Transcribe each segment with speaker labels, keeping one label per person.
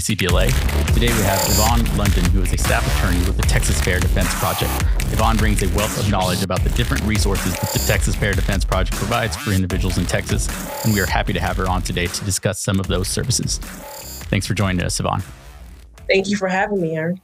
Speaker 1: Kumar. Today we have Yvonne London, who is a staff attorney with the Texas Fair Defense Project. Yvonne brings a wealth of knowledge about the different resources that the Texas Fair Defense Project provides for individuals in Texas, and we are happy to have her on today to discuss some of those services. Thanks for joining us, Yvonne.
Speaker 2: Thank you for having me, Aaron.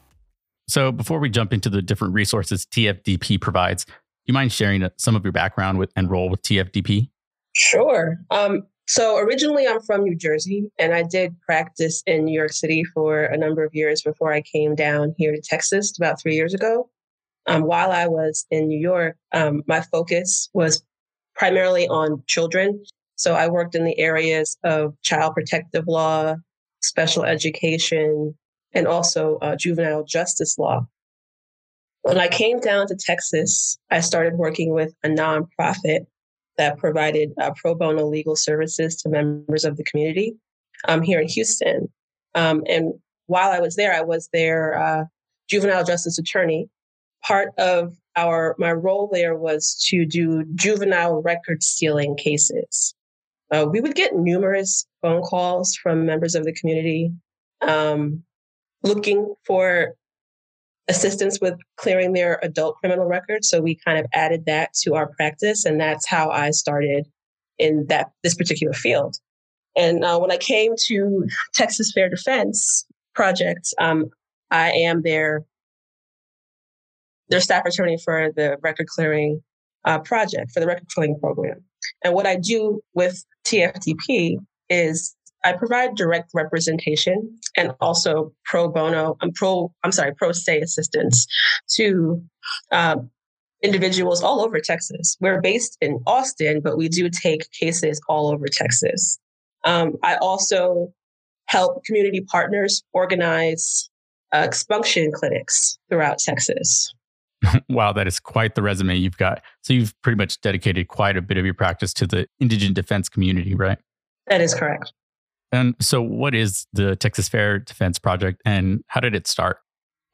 Speaker 1: So, before we jump into the different resources TFDP provides, do you mind sharing some of your background with and role with TFDP?
Speaker 2: Sure. Um, so originally, I'm from New Jersey, and I did practice in New York City for a number of years before I came down here to Texas about three years ago. Um, while I was in New York, um, my focus was primarily on children. So I worked in the areas of child protective law, special education, and also uh, juvenile justice law. When I came down to Texas, I started working with a nonprofit that provided uh, pro bono legal services to members of the community um, here in Houston. Um, and while I was there, I was their uh, juvenile justice attorney. Part of our my role there was to do juvenile record sealing cases. Uh, we would get numerous phone calls from members of the community um, looking for assistance with clearing their adult criminal records. So we kind of added that to our practice, and that's how I started in that this particular field. And uh, when I came to Texas Fair Defense Project, um, I am their their staff attorney for the record clearing uh, project for the record clearing program. And what I do with TFDP is I provide direct representation and also pro bono, I'm um, pro, I'm sorry, pro se assistance to um, individuals all over Texas. We're based in Austin, but we do take cases all over Texas. Um, I also help community partners organize uh, expunction clinics throughout Texas.
Speaker 1: wow, that is quite the resume you've got. So you've pretty much dedicated quite a bit of your practice to the indigent defense community, right?
Speaker 2: That is correct.
Speaker 1: And so, what is the Texas Fair Defense Project and how did it start?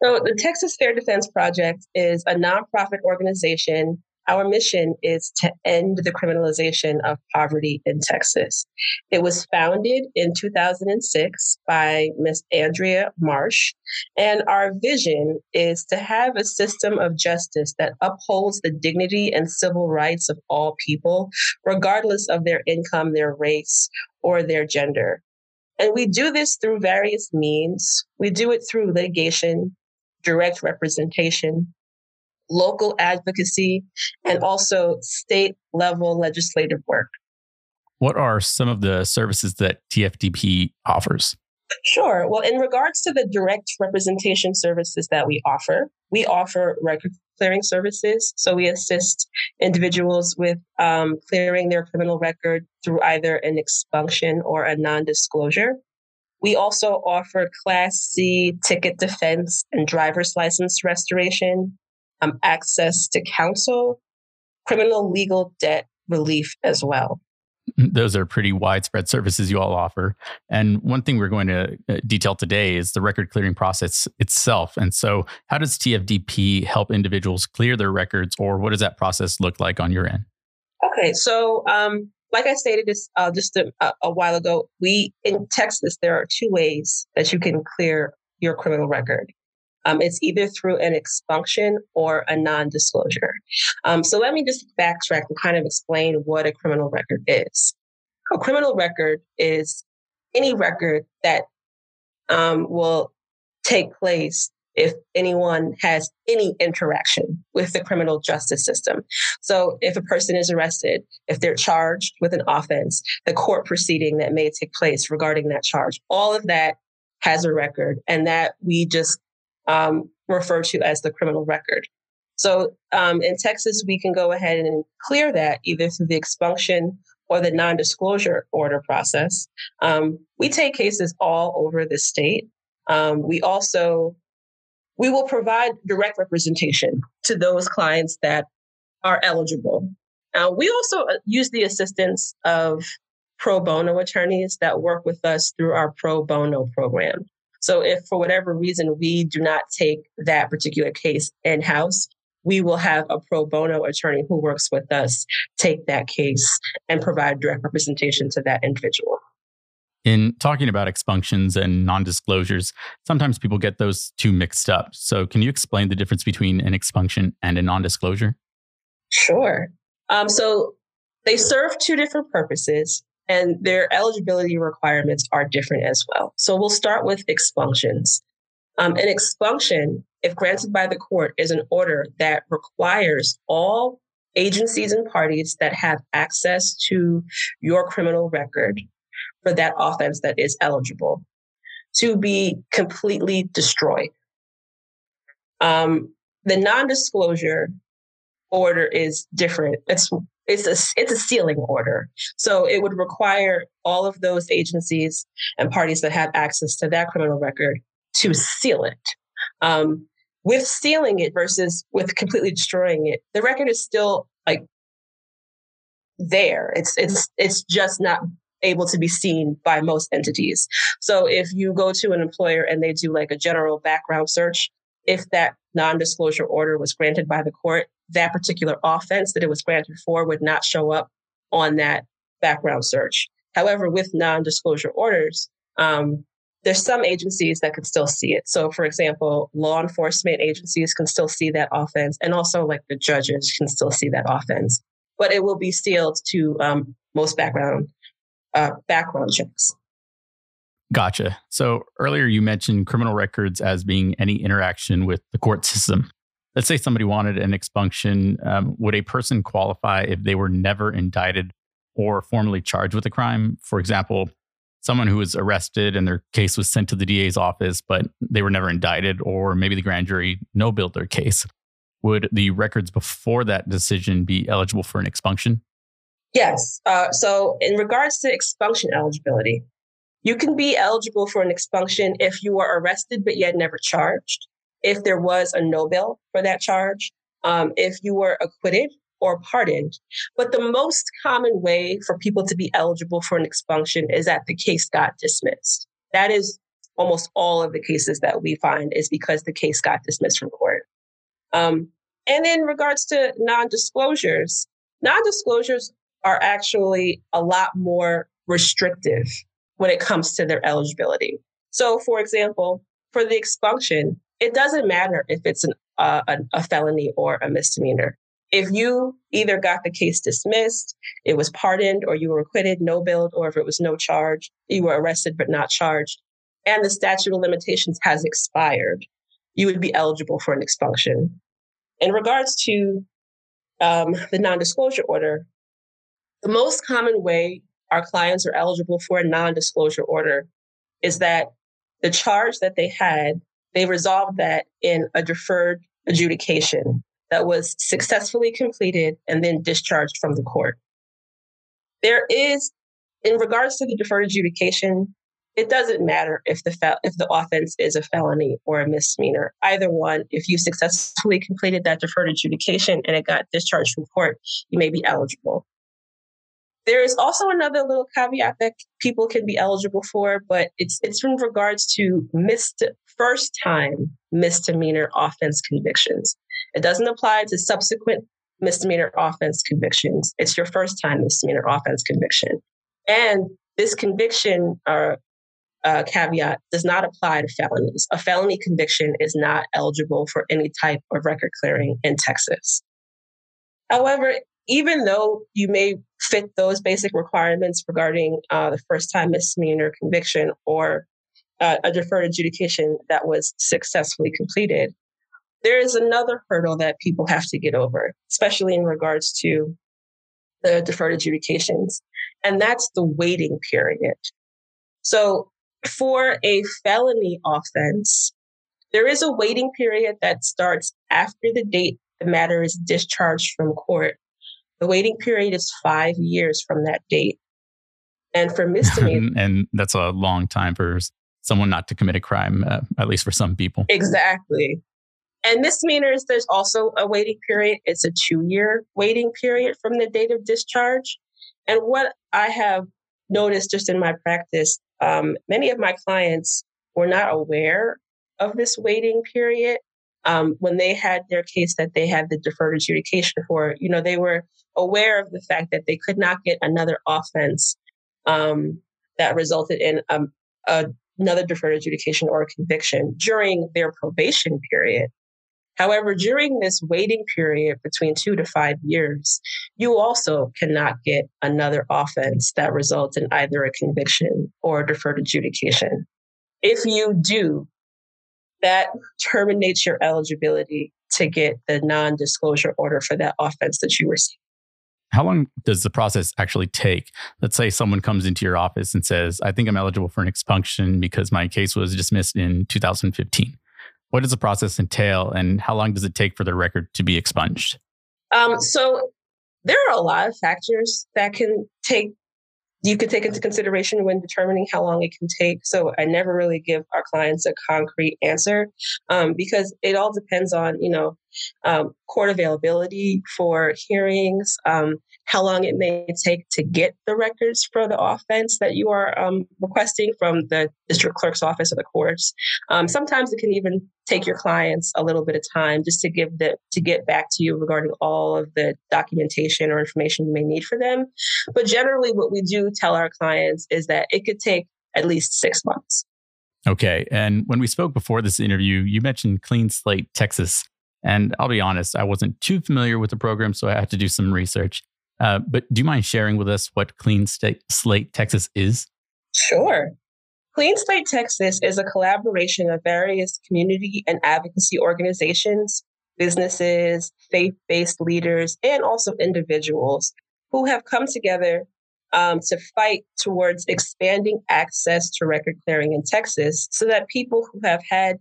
Speaker 2: So, the Texas Fair Defense Project is a nonprofit organization. Our mission is to end the criminalization of poverty in Texas. It was founded in 2006 by Miss Andrea Marsh, and our vision is to have a system of justice that upholds the dignity and civil rights of all people, regardless of their income, their race, or their gender. And we do this through various means. We do it through litigation, direct representation, local advocacy, and also state level legislative work.
Speaker 1: What are some of the services that TFDP offers?
Speaker 2: Sure. Well, in regards to the direct representation services that we offer, we offer record clearing services. So we assist individuals with um, clearing their criminal record through either an expunction or a non disclosure. We also offer Class C ticket defense and driver's license restoration, um, access to counsel, criminal legal debt relief as well.
Speaker 1: Those are pretty widespread services you all offer. And one thing we're going to uh, detail today is the record clearing process itself. And so, how does TFDP help individuals clear their records, or what does that process look like on your end?
Speaker 2: Okay, so um, like I stated this uh, just a, a while ago, we in Texas there are two ways that you can clear your criminal record. Um, it's either through an expunction or a non disclosure. Um, so let me just backtrack and kind of explain what a criminal record is. A criminal record is any record that um, will take place if anyone has any interaction with the criminal justice system. So, if a person is arrested, if they're charged with an offense, the court proceeding that may take place regarding that charge, all of that has a record, and that we just um, refer to as the criminal record. So um, in Texas, we can go ahead and clear that either through the expunction or the non disclosure order process. Um, we take cases all over the state. Um, we also we will provide direct representation to those clients that are eligible. Uh, we also uh, use the assistance of pro bono attorneys that work with us through our pro bono program. So if for whatever reason we do not take that particular case in house, we will have a pro bono attorney who works with us take that case and provide direct representation to that individual.
Speaker 1: In talking about expunctions and non disclosures, sometimes people get those two mixed up. So, can you explain the difference between an expunction and a non disclosure?
Speaker 2: Sure. Um, so, they serve two different purposes, and their eligibility requirements are different as well. So, we'll start with expunctions. Um, an expunction, if granted by the court, is an order that requires all agencies and parties that have access to your criminal record for that offense that is eligible to be completely destroyed. Um, the non-disclosure order is different. It's it's a it's a sealing order, so it would require all of those agencies and parties that have access to that criminal record to seal it. Um, with sealing it versus with completely destroying it, the record is still like there. It's it's it's just not able to be seen by most entities. So if you go to an employer and they do like a general background search, if that non-disclosure order was granted by the court, that particular offense that it was granted for would not show up on that background search. However, with non-disclosure orders, um, there's some agencies that could still see it. So, for example, law enforcement agencies can still see that offense, and also like the judges can still see that offense. But it will be sealed to um, most background uh, background checks.
Speaker 1: Gotcha. So earlier you mentioned criminal records as being any interaction with the court system. Let's say somebody wanted an expunction. Um, would a person qualify if they were never indicted or formally charged with a crime? For example, someone who was arrested and their case was sent to the DA's office, but they were never indicted, or maybe the grand jury no billed their case. Would the records before that decision be eligible for an expunction?
Speaker 2: Yes. Uh, so, in regards to expunction eligibility, you can be eligible for an expunction if you were arrested but yet never charged, if there was a no bill for that charge, um, if you were acquitted or pardoned. But the most common way for people to be eligible for an expunction is that the case got dismissed. That is almost all of the cases that we find is because the case got dismissed from court. Um, and in regards to non disclosures, non disclosures are actually a lot more restrictive when it comes to their eligibility. So, for example, for the expunction, it doesn't matter if it's an, uh, a, a felony or a misdemeanor. If you either got the case dismissed, it was pardoned, or you were acquitted, no billed, or if it was no charge, you were arrested but not charged, and the statute of limitations has expired, you would be eligible for an expunction. In regards to um, the non disclosure order, the most common way our clients are eligible for a non disclosure order is that the charge that they had, they resolved that in a deferred adjudication that was successfully completed and then discharged from the court. There is, in regards to the deferred adjudication, it doesn't matter if the if the offense is a felony or a misdemeanor. Either one, if you successfully completed that deferred adjudication and it got discharged from court, you may be eligible. There is also another little caveat that people can be eligible for, but it's it's in regards to missed first time misdemeanor offense convictions. It doesn't apply to subsequent misdemeanor offense convictions. It's your first time misdemeanor offense conviction. And this conviction or uh, caveat does not apply to felonies. A felony conviction is not eligible for any type of record clearing in Texas. However, even though you may fit those basic requirements regarding uh, the first time misdemeanor conviction or uh, a deferred adjudication that was successfully completed, there is another hurdle that people have to get over, especially in regards to the deferred adjudications, and that's the waiting period. So, for a felony offense, there is a waiting period that starts after the date the matter is discharged from court. The waiting period is five years from that date. And for misdemeanor,
Speaker 1: and that's a long time for someone not to commit a crime, uh, at least for some people.
Speaker 2: Exactly. And misdemeanors, there's also a waiting period. It's a two year waiting period from the date of discharge. And what I have noticed just in my practice, um, many of my clients were not aware of this waiting period. Um, when they had their case that they had the deferred adjudication for, you know, they were aware of the fact that they could not get another offense um, that resulted in um, a, another deferred adjudication or conviction during their probation period. However, during this waiting period between two to five years, you also cannot get another offense that results in either a conviction or a deferred adjudication. If you do, that terminates your eligibility to get the non disclosure order for that offense that you received.
Speaker 1: How long does the process actually take? Let's say someone comes into your office and says, I think I'm eligible for an expunction because my case was dismissed in 2015. What does the process entail and how long does it take for the record to be expunged?
Speaker 2: Um, so there are a lot of factors that can take you could take into consideration when determining how long it can take. So I never really give our clients a concrete answer um, because it all depends on, you know, um, court availability for hearings, um, how long it may take to get the records for the offense that you are um, requesting from the district clerk's office or the courts. Um, sometimes it can even take your clients a little bit of time just to give the to get back to you regarding all of the documentation or information you may need for them. But generally, what we do tell our clients is that it could take at least six months.
Speaker 1: Okay. And when we spoke before this interview, you mentioned Clean Slate Texas. And I'll be honest, I wasn't too familiar with the program, so I had to do some research. Uh, but do you mind sharing with us what Clean State, Slate Texas is?
Speaker 2: Sure. Clean Slate Texas is a collaboration of various community and advocacy organizations, businesses, faith based leaders, and also individuals who have come together um, to fight towards expanding access to record clearing in Texas so that people who have had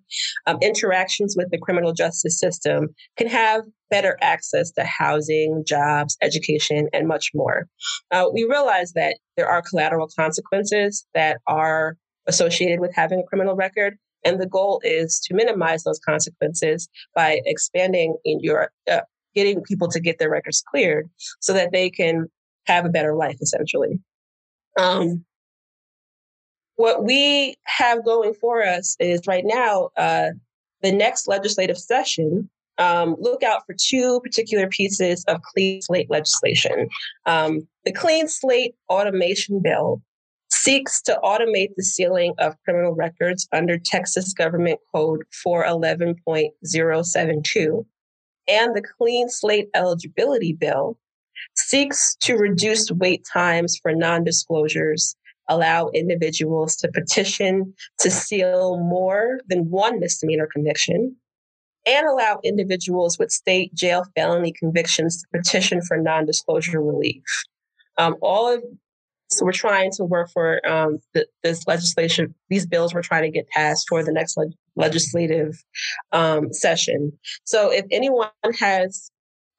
Speaker 2: um, interactions with the criminal justice system can have better access to housing, jobs, education, and much more. Uh, we realize that there are collateral consequences that are associated with having a criminal record. And the goal is to minimize those consequences by expanding in your uh, getting people to get their records cleared so that they can have a better life, essentially. Um, what we have going for us is right now, uh, the next legislative session. Um, look out for two particular pieces of clean slate legislation. Um, the Clean Slate Automation Bill seeks to automate the sealing of criminal records under Texas Government Code 411.072. And the Clean Slate Eligibility Bill seeks to reduce wait times for non disclosures, allow individuals to petition to seal more than one misdemeanor conviction, and allow individuals with state jail felony convictions to petition for non disclosure relief. Um, all of so we're trying to work for um, the, this legislation. These bills we're trying to get passed for the next le- legislative um, session. So if anyone has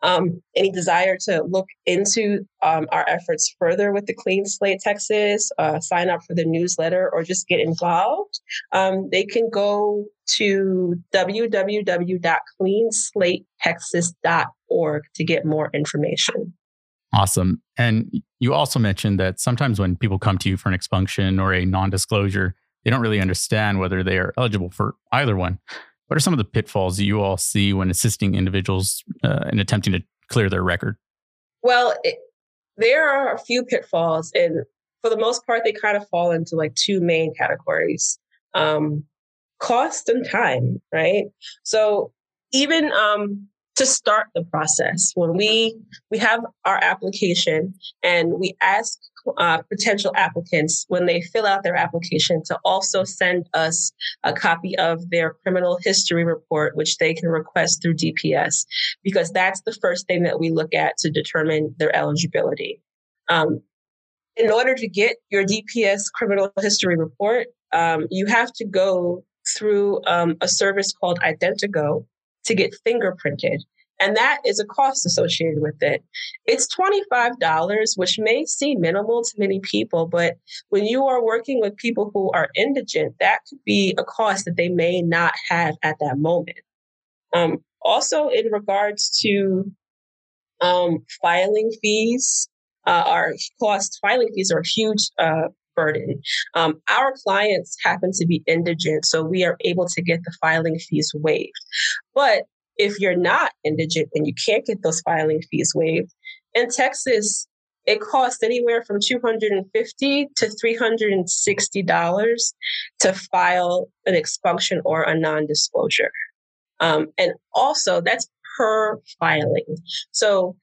Speaker 2: um, any desire to look into um, our efforts further with the Clean Slate Texas, uh, sign up for the newsletter, or just get involved, um, they can go to www.cleanslatetexas.org to get more information.
Speaker 1: Awesome. And you also mentioned that sometimes when people come to you for an expunction or a non disclosure, they don't really understand whether they are eligible for either one. What are some of the pitfalls you all see when assisting individuals uh, in attempting to clear their record?
Speaker 2: Well, it, there are a few pitfalls, and for the most part, they kind of fall into like two main categories um, cost and time, right? So, even um, to start the process, when we we have our application and we ask uh, potential applicants when they fill out their application to also send us a copy of their criminal history report, which they can request through DPS, because that's the first thing that we look at to determine their eligibility. Um, in order to get your DPS criminal history report, um, you have to go through um, a service called IdentoGO to get fingerprinted. And that is a cost associated with it. It's $25, which may seem minimal to many people, but when you are working with people who are indigent, that could be a cost that they may not have at that moment. Um, also, in regards to um, filing fees, uh, our cost filing fees are a huge uh, burden. Um, our clients happen to be indigent, so we are able to get the filing fees waived. But if you're not indigent and you can't get those filing fees waived, in Texas, it costs anywhere from 250 to $360 to file an expunction or a non-disclosure. Um, and also that's per filing. So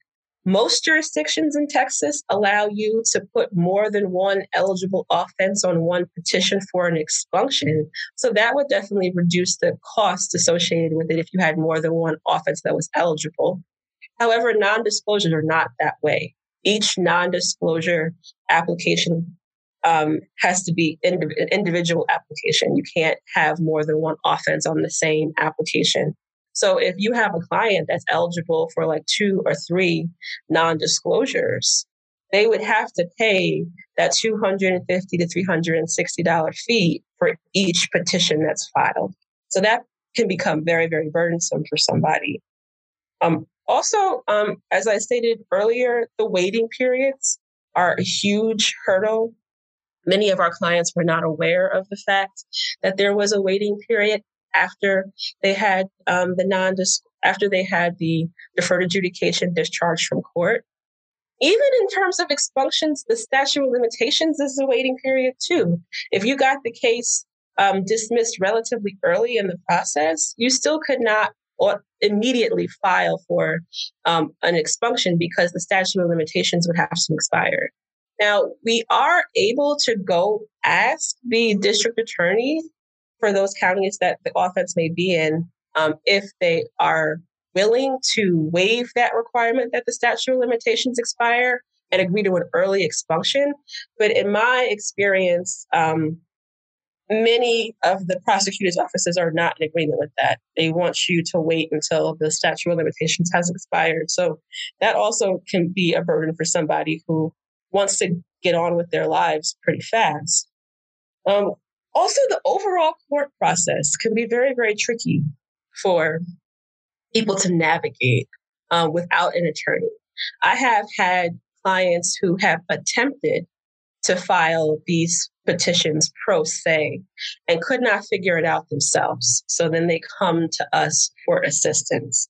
Speaker 2: most jurisdictions in Texas allow you to put more than one eligible offense on one petition for an expunction. So that would definitely reduce the cost associated with it if you had more than one offense that was eligible. However, non disclosures are not that way. Each non disclosure application um, has to be an individual application. You can't have more than one offense on the same application. So if you have a client that's eligible for like two or three non-disclosures, they would have to pay that 250 to $360 fee for each petition that's filed. So that can become very, very burdensome for somebody. Um, also, um, as I stated earlier, the waiting periods are a huge hurdle. Many of our clients were not aware of the fact that there was a waiting period after they had um, the non after they had the deferred adjudication discharged from court. Even in terms of expunctions, the statute of limitations is a waiting period too. If you got the case um, dismissed relatively early in the process, you still could not immediately file for um, an expunction because the statute of limitations would have to expire. Now, we are able to go ask the district attorney for those counties that the offense may be in, um, if they are willing to waive that requirement that the statute of limitations expire and agree to an early expunction. But in my experience, um, many of the prosecutor's offices are not in agreement with that. They want you to wait until the statute of limitations has expired. So that also can be a burden for somebody who wants to get on with their lives pretty fast. Um, also, the overall court process can be very, very tricky for people to navigate um, without an attorney. I have had clients who have attempted to file these petitions pro se and could not figure it out themselves. So then they come to us for assistance.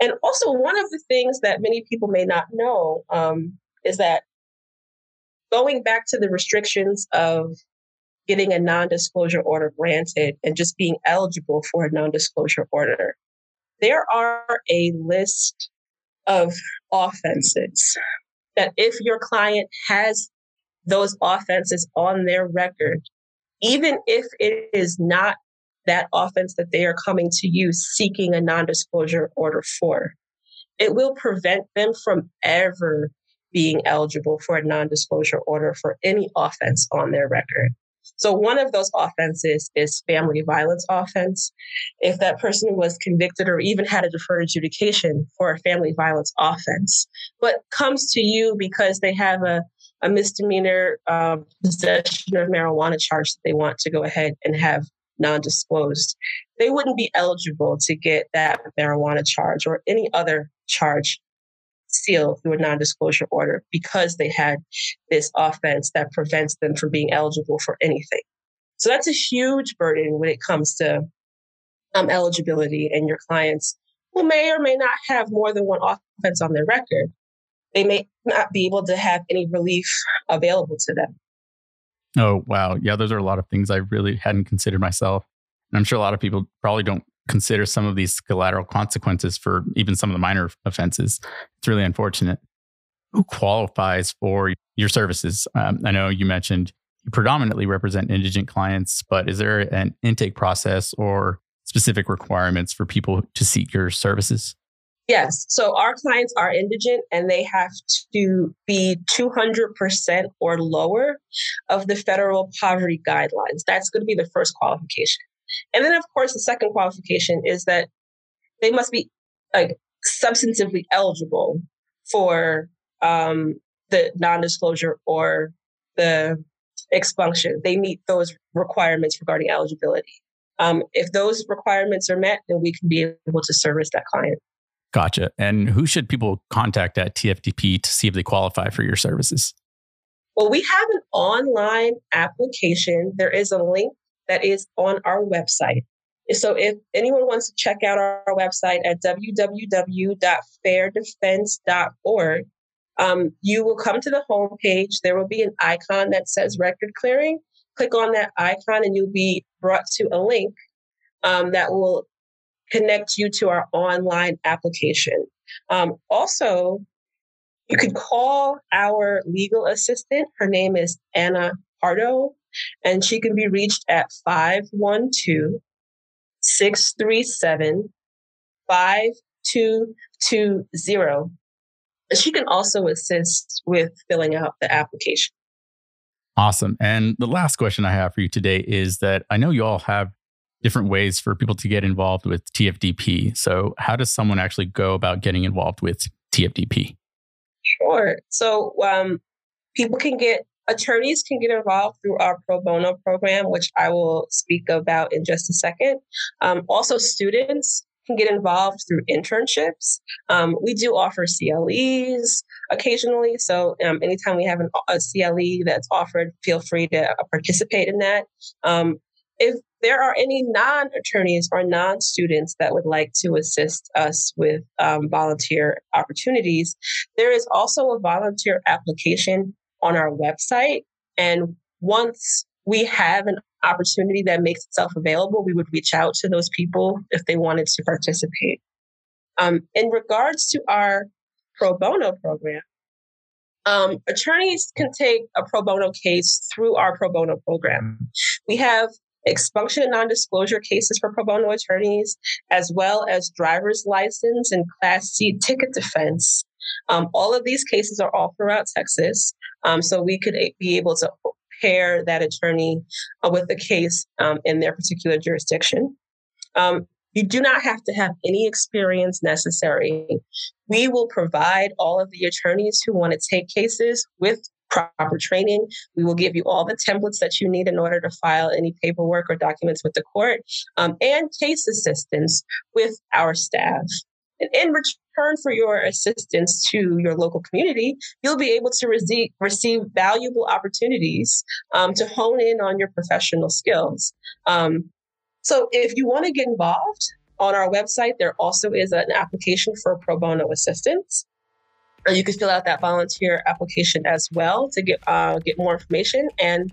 Speaker 2: And also, one of the things that many people may not know um, is that going back to the restrictions of getting a non disclosure order granted and just being eligible for a non disclosure order. There are a list of offenses that if your client has those offenses on their record, even if it is not that offense that they are coming to you seeking a non disclosure order for, it will prevent them from ever being eligible for a non disclosure order for any offense on their record. So one of those offenses is family violence offense. If that person was convicted or even had a deferred adjudication for a family violence offense, but comes to you because they have a, a misdemeanor uh, possession of marijuana charge that they want to go ahead and have non-disclosed, they wouldn't be eligible to get that marijuana charge or any other charge seal through a non disclosure order because they had this offense that prevents them from being eligible for anything. So that's a huge burden when it comes to um, eligibility and your clients who may or may not have more than one offense on their record. They may not be able to have any relief available to them.
Speaker 1: Oh, wow. Yeah, those are a lot of things I really hadn't considered myself. And I'm sure a lot of people probably don't consider some of these collateral consequences for even some of the minor offenses. It's really unfortunate. Who qualifies for your services? Um, I know you mentioned you predominantly represent indigent clients, but is there an intake process or specific requirements for people to seek your services?
Speaker 2: Yes. So our clients are indigent and they have to be 200% or lower of the federal poverty guidelines. That's going to be the first qualification. And then, of course, the second qualification is that they must be like substantively eligible for um, the non-disclosure or the expunction. They meet those requirements regarding eligibility. Um, if those requirements are met, then we can be able to service that client.
Speaker 1: Gotcha. And who should people contact at TFDP to see if they qualify for your services?
Speaker 2: Well, we have an online application. There is a link that is on our website. So if anyone wants to check out our website at www.fairdefense.org, Um, you will come to the home page. There will be an icon that says record clearing. Click on that icon, and you'll be brought to a link um, that will connect you to our online application. Um, also, you could call our legal assistant. Her name is Anna Pardo, and she can be reached at 512 637 5220. She can also assist with filling out the application.
Speaker 1: Awesome. And the last question I have for you today is that I know you all have different ways for people to get involved with TFDP. So, how does someone actually go about getting involved with TFDP?
Speaker 2: Sure. So, um, people can get attorneys can get involved through our pro bono program, which I will speak about in just a second. Um, also, students can get involved through internships. Um, we do offer CLEs occasionally. So, um, anytime we have an, a CLE that's offered, feel free to uh, participate in that. Um, if there are any non attorneys or non students that would like to assist us with um, volunteer opportunities, there is also a volunteer application on our website. And once we have an opportunity that makes itself available, we would reach out to those people if they wanted to participate. Um, in regards to our pro bono program, um, attorneys can take a pro bono case through our pro bono program. We have expunction and non-disclosure cases for pro bono attorneys, as well as driver's license and Class C ticket defense. Um, all of these cases are all throughout Texas, um, so we could be able to pair that attorney uh, with the case um, in their particular jurisdiction. Um, you do not have to have any experience necessary. We will provide all of the attorneys who want to take cases with proper training. We will give you all the templates that you need in order to file any paperwork or documents with the court um, and case assistance with our staff. And in return for your assistance to your local community, you'll be able to receive, receive valuable opportunities um, to hone in on your professional skills. Um, so if you want to get involved, on our website, there also is an application for pro bono assistance. You can fill out that volunteer application as well to get uh, get more information, and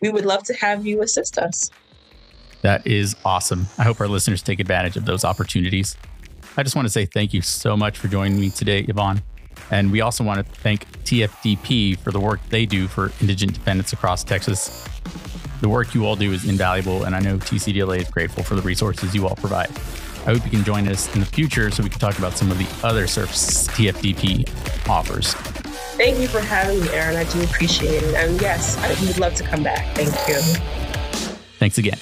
Speaker 2: we would love to have you assist us.
Speaker 1: That is awesome. I hope our listeners take advantage of those opportunities. I just want to say thank you so much for joining me today, Yvonne. And we also want to thank TFDP for the work they do for indigent defendants across Texas. The work you all do is invaluable, and I know TCDLA is grateful for the resources you all provide. I hope you can join us in the future so we can talk about some of the other services TFDP offers.
Speaker 2: Thank you for having me, Aaron. I do appreciate it. And yes, I would love to come back. Thank you.
Speaker 1: Thanks again.